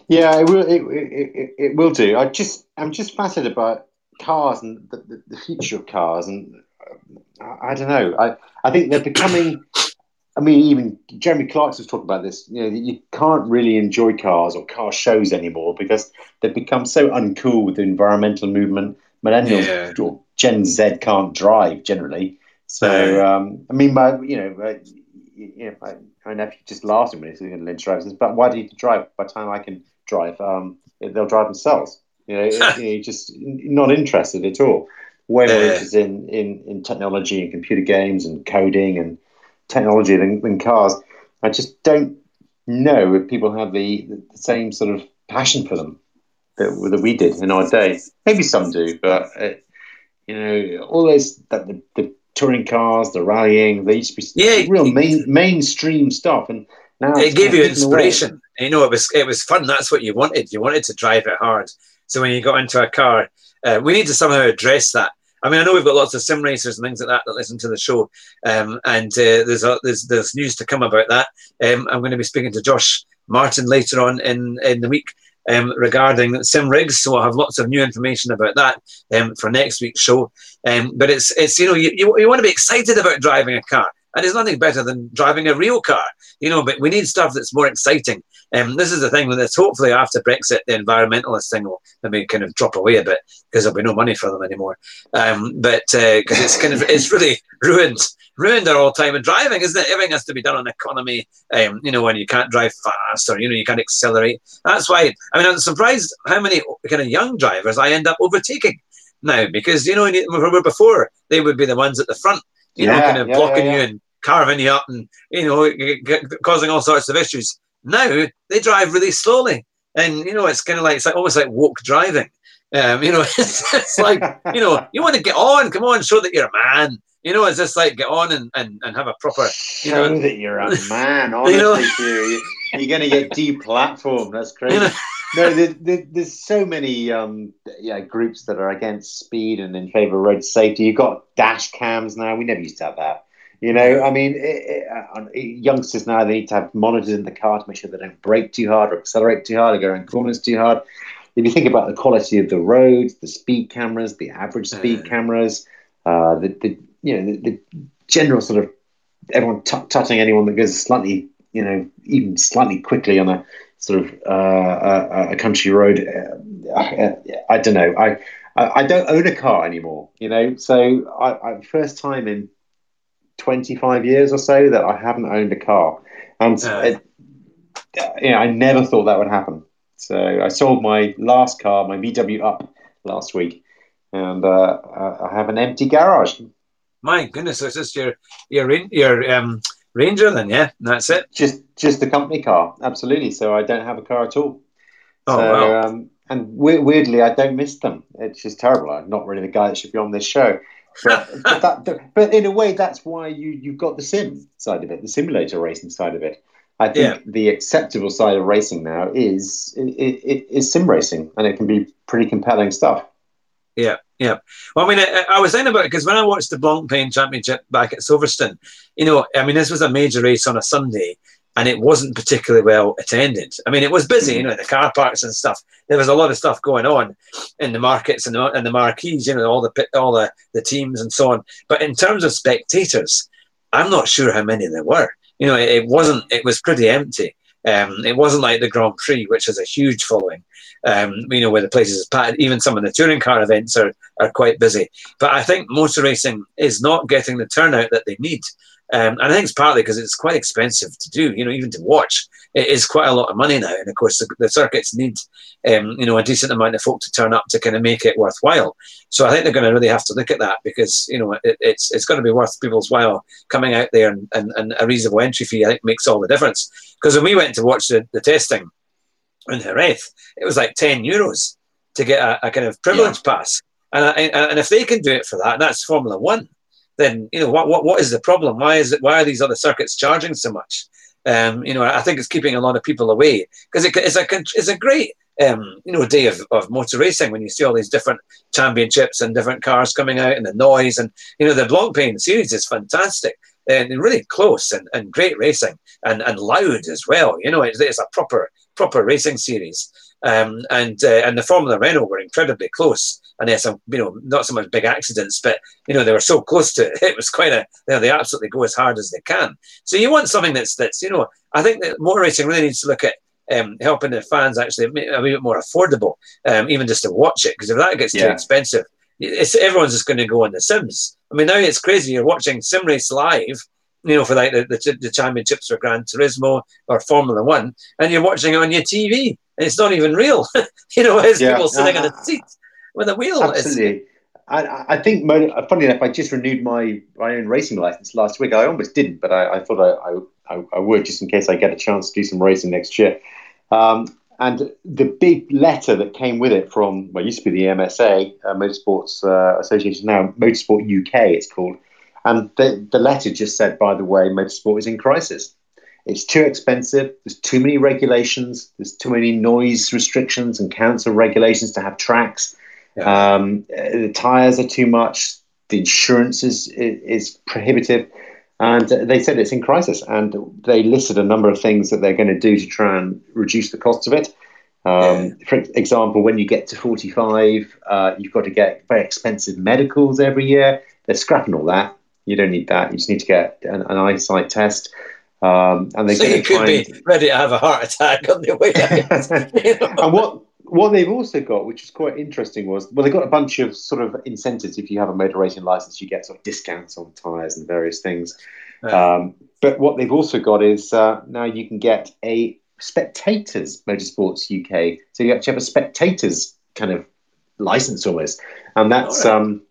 Yeah, it will. It, it, it, it will do. I just, I'm just fascinated about cars and the, the, the future of cars, and uh, I, I don't know. I, I think they're becoming. I mean, even Jeremy Clarkson was talking about this. You know, you can't really enjoy cars or car shows anymore because they've become so uncool with the environmental movement. Millennials Yeah. or Gen Z can't drive generally. So, um, I mean, my, you know, uh, you know, my, my nephew just laughed at me. To Lynch drive. But why do you drive? By the time I can drive, um, they'll drive themselves. You know, it- [laughs] you know, just not interested at all. Way more interested in, in, in technology and computer games and coding and technology than, than cars. I just don't know if people have the, the same sort of passion for them that, that we did in our day. Maybe some do, but uh, you know, all those that the, the touring cars, the rallying, they used to be Yeah, real main, mainstream stuff, and now it gave you inspiration. You know, it was it was fun. That's what you wanted. You wanted to drive it hard. So when you got into a car, uh, we need to somehow address that. I mean, I know we've got lots of sim racers and things like that that listen to the show, um, and uh, there's a, there's there's news to come about that. Um, I'm going to be speaking to Josh Martin later on in in the week. Um, regarding sim rigs, so I'll have lots of new information about that um, for next week's show. Um, but it's it's you know you, you, you want to be excited about driving a car, and there's nothing better than driving a real car you know, but we need stuff that's more exciting. Um, this is the thing with this. Hopefully, after Brexit, the environmentalist thing will maybe kind of drop away a bit because there'll be no money for them anymore. Um, but because it's kind of it's really [laughs] ruined ruined our all time of driving, isn't it? Everything has to be done on economy. Um, you know, when you can't drive fast or you know you can't accelerate. That's why. I mean, I'm surprised how many kind of young drivers I end up overtaking now because you know when you- remember before they would be the ones at the front, you know, kind of yeah, blocking yeah, you and carving you up and you know causing all sorts of issues. Now they drive really slowly, and you know it's kind of like it's like almost like woke driving. Um, you know, [laughs] it's, it's like you know you want to get on, come on, show that you're a man. You know, it's just like get on and, and, and have a proper. Show know- that you're a [laughs] man, honestly, You know- Hugh. You're going to get deplatformed. That's crazy. [laughs] You know, no, there, there, there's so many um, yeah groups that are against speed and in favour of road safety. You've got dash cams now. We never used to have that. You know, I mean, it, it, uh, youngsters now they need to have monitors in the car to make sure they don't brake too hard or accelerate too hard or go around corners too hard. If you think about the quality of the roads, the speed cameras, the average speed Mm. cameras, uh, the, the you know the, the general sort of everyone tut tutting anyone that goes slightly you know even slightly quickly on a sort of uh, a, a country road. Uh, uh, I don't know. I, I I don't own a car anymore. You know, so I, I first time in twenty five years or so that I haven't owned a car, and Uh. it, you know, I never thought that would happen. So I sold my last car, my VW Up, last week, and uh, I have an empty garage. my goodness, it's just your your your um, Ranger then, yeah, that's it. Just just a company car, absolutely. So I don't have a car at all. Oh so, wow. um, and weirdly, I don't miss them. It's just terrible. I'm not really the guy that should be on this show. But, [laughs] but, that, but in a way, that's why you, you've got the sim side of it, the simulator racing side of it. I think Yeah. the acceptable side of racing now is it, it, is sim racing, and it can be pretty compelling stuff. Yeah, yeah. Well, I mean, I, I was saying about it because when I watched the Blancpain Championship back at Silverstone, you know, I mean, this was a major race on a Sunday, and it wasn't particularly well attended. I mean, it was busy, you know, the car parks and stuff. There was a lot of stuff going on in the markets and the, and the marquees, you know, all the all the, the teams and so on. But in terms of spectators, I'm not sure how many there were. You know, it, it wasn't. It was pretty empty. Um, it wasn't like the Grand Prix, which has a huge following. Um, you know, where the places is packed. Even some of the touring car events are are quite busy. But I think motor racing is not getting the turnout that they need. Um, and I think it's partly because it's quite expensive to do, you know, even to watch. It is quite a lot of money now. And of course, the, the circuits need, um, you know, a decent amount of folk to turn up to kind of make it worthwhile. So I think they're going to really have to look at that because, you know, it, it's it's going to be worth people's while coming out there and, and, and a reasonable entry fee, I think, makes all the difference. Because when we went to watch the, the testing in Jerez, it was like 10 euros to get a, a kind of privilege yeah. pass. And, I, and if they can do it for that, and that's Formula One, then you know what what what is the problem? Why is it? Why are these other circuits charging so much? Um, you know, I think it's keeping a lot of people away because it, it's a it's a great um, you know day of, of motor racing when you see all these different championships and different cars coming out and the noise and you know the Blancpain series is fantastic and really close and, and great racing and, and loud as well. You know, it's, it's a proper proper racing series. Um, and uh, and the Formula Renault were incredibly close, and there's some you know not so much big accidents, but you know they were so close to it. [laughs] It was quite a you know, they absolutely go as hard as they can. So you want something that's that's you know I think that motor racing really needs to look at um, helping the fans actually a bit more affordable, um, even just to watch it. Because if that gets yeah. too expensive, it's everyone's just going to go on the Sims. I mean, now it's crazy. You're watching sim race live you know, for like the, the, the championships for Gran Turismo or Formula One, and you're watching it on your TV, and it's not even real. [laughs] you know, there's yeah. people sitting uh, on a seat wheel. Absolutely. I, I, think, funny enough, I just renewed my, my own racing license last week. I almost didn't, but I, I thought I, I, I, would just in case I get a chance to do some racing next year. Um, and the big letter that came with it from, well, it used to be the MSA, uh, Motorsports uh, Association, now Motorsport UK, it's called and the, the letter just said, by the way, motorsport is in crisis. It's too expensive. There's too many regulations. There's too many noise restrictions and council regulations to have tracks. Yeah. Um, the tires are too much. The insurance is, is prohibitive. And they said it's in crisis. And they listed a number of things that they're going to do to try and reduce the cost of it. Um, yeah. For example, when you get to 45, uh, you've got to get very expensive medicals every year. They're scrapping all that. You don't need that. You just need to get an, an eyesight test. Um, and they so you could be ready to have a heart attack on the way you know? [laughs] and what what they've also got, which is quite interesting, was well, they've got a bunch of sort of incentives. If you have a motor racing license, you get sort of discounts on tyres and various things. Um, but what they've also got is uh, now you can get a spectators motorsports UK. So you actually have a spectators kind of license almost, and that's right. um,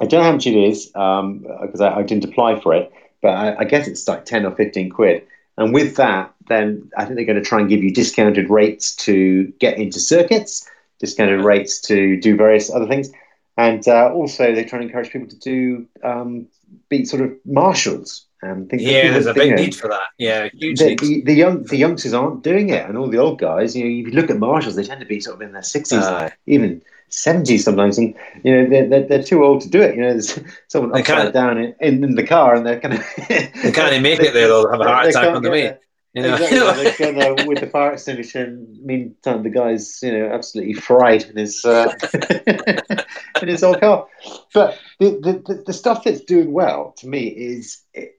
I don't know how much it is because um, I, I, didn't apply for it, but I, I, guess it's like 10 or 15 quid. And with that, then I think they're going to try and give you discounted rates to get into circuits, discounted rates to do various other things. And uh, also, they try and encourage people to do um, be sort of marshals and things. Yeah, there's a big need for that. Yeah, huge the, the, the, young the youngsters aren't doing it, and all the old guys. You know, if you look at marshals, they tend to be sort of in their sixties, uh, even 70 sometimes, and you know they're, they're, they're, too old to do it. You know, there's [laughs] someone they upside down in, in, the car, and they're kind of [laughs] they can't even make it there. They'll have a heart attack on the way. You know, exactly. [laughs] going with the fire extinguisher. And meantime, the guy's you know absolutely fried in his uh, in his old car. But the, the the stuff that's doing well to me is. It,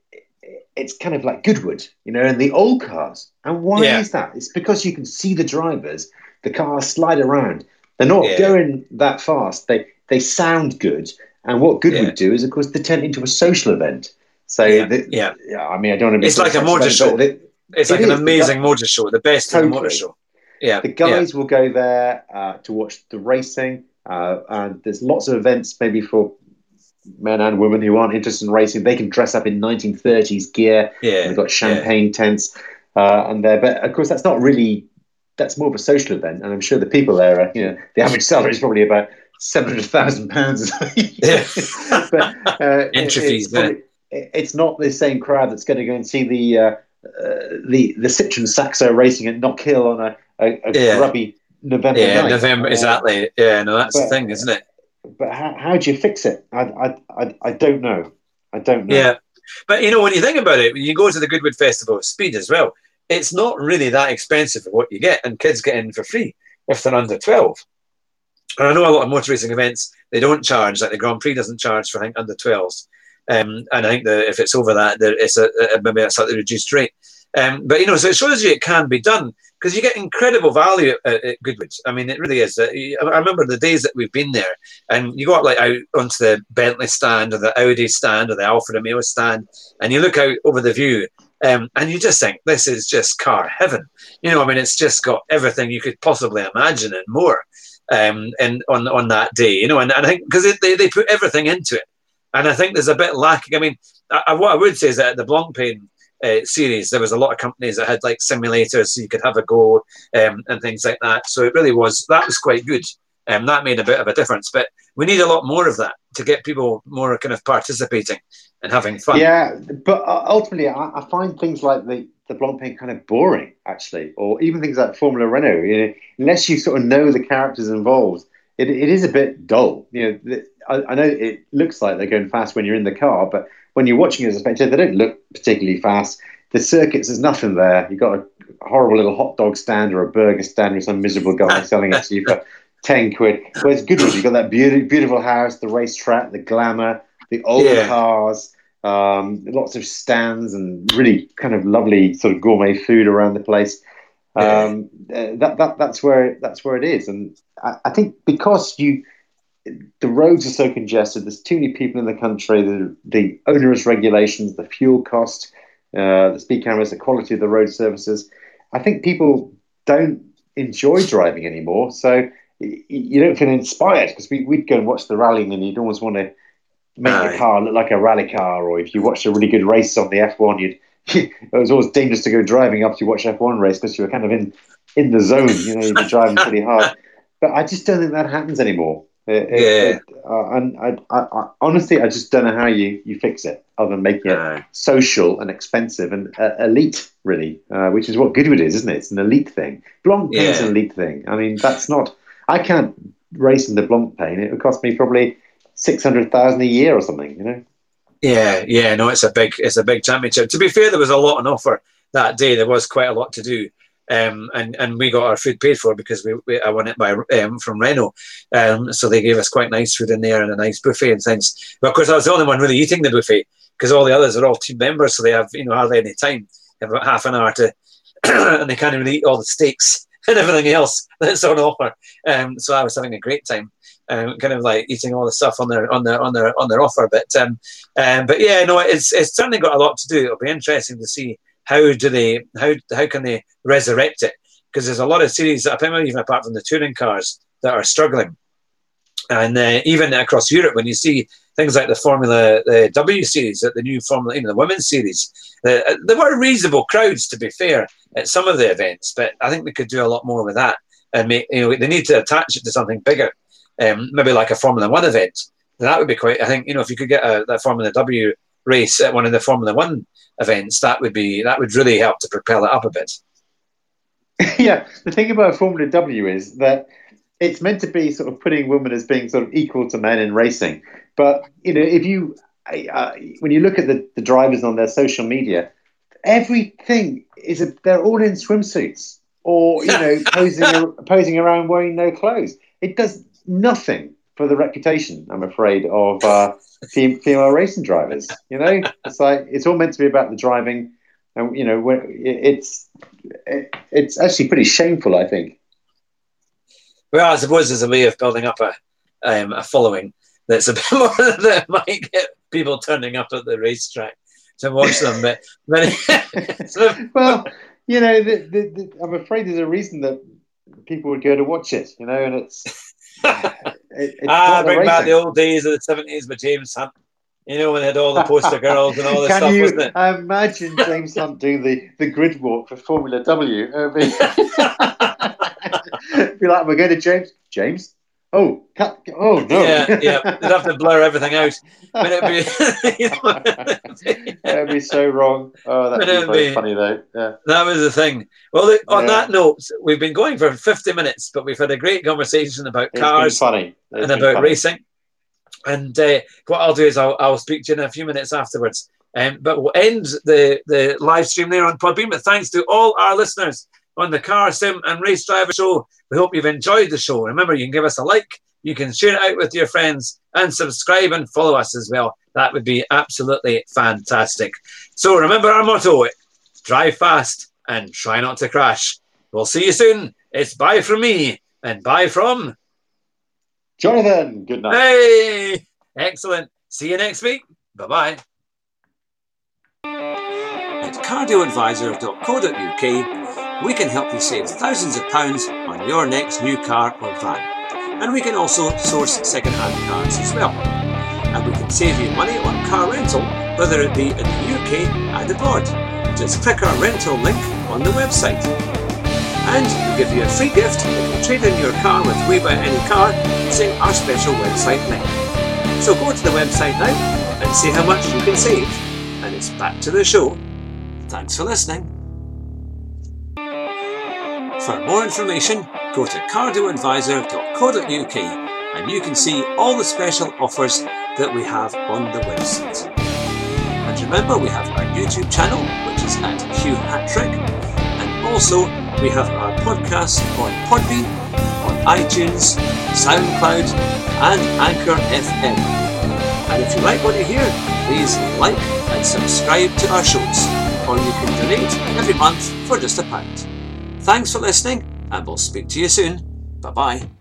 it's kind of like Goodwood, you know, and the old cars. And why yeah. is that? It's because you can see the drivers, the cars slide around. They're not yeah. going that fast. They they sound good. And what good yeah. would do is, of course, they turn into a social event. So yeah, the, yeah. yeah. I mean, I don't want to. It's like a motor show. It, it's like an is. amazing motor show, the best totally. motor show. Yeah, the guys will go there uh, to watch the racing, uh, and there's lots of events, maybe for men and women who aren't interested in racing. They can dress up in 1930s gear. Yeah, they've got champagne tents, uh, and there. But of course, that's not really that's more of a social event, and I'm sure the people there are, you know, the average [laughs] salary is probably about seven hundred thousand pounds. [laughs] yeah, but uh. It's, it's not the same crowd that's going to go and see the uh, uh, the the Citroen Saxo racing at Knockhill on a, a, a yeah. grubby November yeah, night. November exactly. Yeah, no, that's but, the thing, isn't it? But how, how do you fix it? I, I, I, I don't know. I don't know. Yeah, but you know when you think about it, when you go to the Goodwood Festival of Speed as well, it's not really that expensive for what you get, and kids get in for free if they're under 12. And I know a lot of motor racing events, they don't charge, like the Grand Prix doesn't charge for, I think, under 12s. Um, and I think that if it's over that, there, it's a, a, maybe a slightly reduced rate. Um, but, you know, so it shows you it can be done because you get incredible value at, at Goodwood. I mean, it really is. Uh, I remember the days that we've been there, and you go up like out onto the Bentley stand or the Audi stand or the Alfa Romeo stand, and you look out over the view, um, and you just think this is just car heaven. You know, I mean, it's just got everything you could possibly imagine and more. Um, and on on that day, you know, and, and I think because they, they put everything into it, and I think there's a bit lacking. I mean, I, what I would say is that the Blancpain uh, series, there was a lot of companies that had like simulators, so you could have a go um, and things like that. So it really was that was quite good. Um, that made a bit of a difference. But we need a lot more of that to get people more kind of participating and having fun. Yeah, but uh, ultimately, I, I find things like the the Blancpain kind of boring, actually, or even things like Formula Renault. You know, unless you sort of know the characters involved, it, it is a bit dull. You know, I, I, know it looks like they're going fast when you're in the car, but when you're watching as a spectator, they don't look particularly fast. The circuits, there's nothing there. You've got a horrible little hot dog stand or a burger stand with some miserable guy selling it to you for 10 quid. Whereas Goodwood, you've got that beautiful, beautiful house, the racetrack, the glamour, the old yeah. cars, um, lots of stands, and really kind of lovely sort of gourmet food around the place. Um, uh, that, that that's where that's where it is, and I, I, think because you the roads are so congested, there's too many people in the country, the, the onerous regulations, the fuel cost, uh, the speed cameras, the quality of the road services. I think people don't enjoy driving anymore, so you don't feel inspired because we, would go and watch the rallying and you'd always want to make Aye. your car look like a rally car or if you watched a really good race on the F1 you'd [laughs] it was always dangerous to go driving up to watch F1 race because you were kind of in in the zone you know you'd be driving pretty hard [laughs] but I just don't think that happens anymore it, yeah. It, uh, and I, I, I, honestly, I just don't know how you, you fix it other than making it social and expensive and uh, elite, really, uh, which is what Goodwood is, isn't it? It's an elite thing. Blanc yeah. is an elite thing. I mean, that's not I can't race in the Blancpain. It would cost me probably six hundred thousand a year or something. You know. Yeah, yeah, no, it's a big, it's a big championship. To be fair, there was a lot on offer that day. There was quite a lot to do, um, and and we got our food paid for because we, we I won it by um, from Renault, um, so they gave us quite nice food in there and a nice buffet and things. But of course, I was the only one really eating the buffet because all the others are all team members, so they have you know hardly any time. They have about half an hour to, [clears throat] and they can't really eat all the steaks [laughs] and everything else that's on offer. Um, so I was having a great time, um, kind of like eating all the stuff on their on their on their on their offer. But um, um, but yeah, no, it's it's certainly got a lot to do. It'll be interesting to see how do they how how can they resurrect it because there's a lot of series that apparently even apart from the touring cars that are struggling, and uh, even across Europe when you see things like the Formula W series, at the new Formula, you know, the women's series. Uh, there were reasonable crowds, to be fair, at some of the events, but I think they could do a lot more with that. And make, you know, they need to attach it to something bigger, um, maybe like a Formula One event. That would be quite. I think you know if you could get a that Formula W race at one of the Formula One events, that would be that would really help to propel it up a bit. [laughs] yeah, the thing about Formula W is that it's meant to be sort of putting women as being sort of equal to men in racing. But you know, if you uh, when you look at the, the drivers on their social media, everything is a, they're all in swimsuits or you know [laughs] posing posing around wearing no clothes. It does nothing for the reputation, I'm afraid, of uh, female racing drivers. You know, it's like it's all meant to be about the driving, and you know, it's it, it's actually pretty shameful, I think. Well, I suppose there's a way of building up a um, a following that's a [laughs] bit more that might get people turning up at the racetrack to watch them. But, but [laughs] well, you know, the, the, the, I'm afraid there's a reason that people would go to watch it. You know, and it's, [laughs] it, it's ah, bring back the old days of the seventies with James Hunt. You know, when they had all the poster girls and all this Can stuff, you wasn't it? I imagine James Hunt doing the, the grid walk for Formula W. Be, like, we're going to James. James, Oh, cut, oh no! Yeah, yeah. [laughs] They'd have to blur everything out. But it'd be, you [laughs] know, [laughs] that'd be so wrong. Oh, that'd be very be, funny though. Yeah. That was the thing. Well, look, on yeah. that note, we've been going for 50 minutes, but we've had a great conversation about it's cars funny. and about funny. racing. And uh, what I'll do is I'll, I'll speak to you in a few minutes afterwards Um, but we'll end the, the live stream there on Podbean. But thanks to all our listeners on the Car Sim and Race Driver Show. We hope you've enjoyed the show. Remember, you can give us a like, you can share it out with your friends, and subscribe and follow us as well. That would be absolutely fantastic. So remember our motto drive fast and try not to crash. We'll see you soon. It's bye from me and bye from Jonathan. Good night. Hey, excellent. See you next week. Bye bye. At cardealadvisor.co.uk, we can help you save thousands of pounds on your next new car or van. And we can also source second-hand cars as well. And we can save you money on car rental, whether it be in the UK and abroad. Just click our rental link on the website. And we'll give you a free gift if you trade in your car with We Buy Any Car using our special website link. So go to the website now and see how much you can save. And it's back to the show. Thanks for listening. For more information, go to cardealadvisor.co.uk and you can see all the special offers that we have on the website. And remember, we have our YouTube channel, which is at Hugh Hatrick, and also we have our podcast on Podbean, on iTunes, SoundCloud, and Anchor FM. And if you like what you hear, please like and subscribe to our shows, or you can donate every month for just a pound. Thanks for listening, and we'll speak to you soon. Bye bye.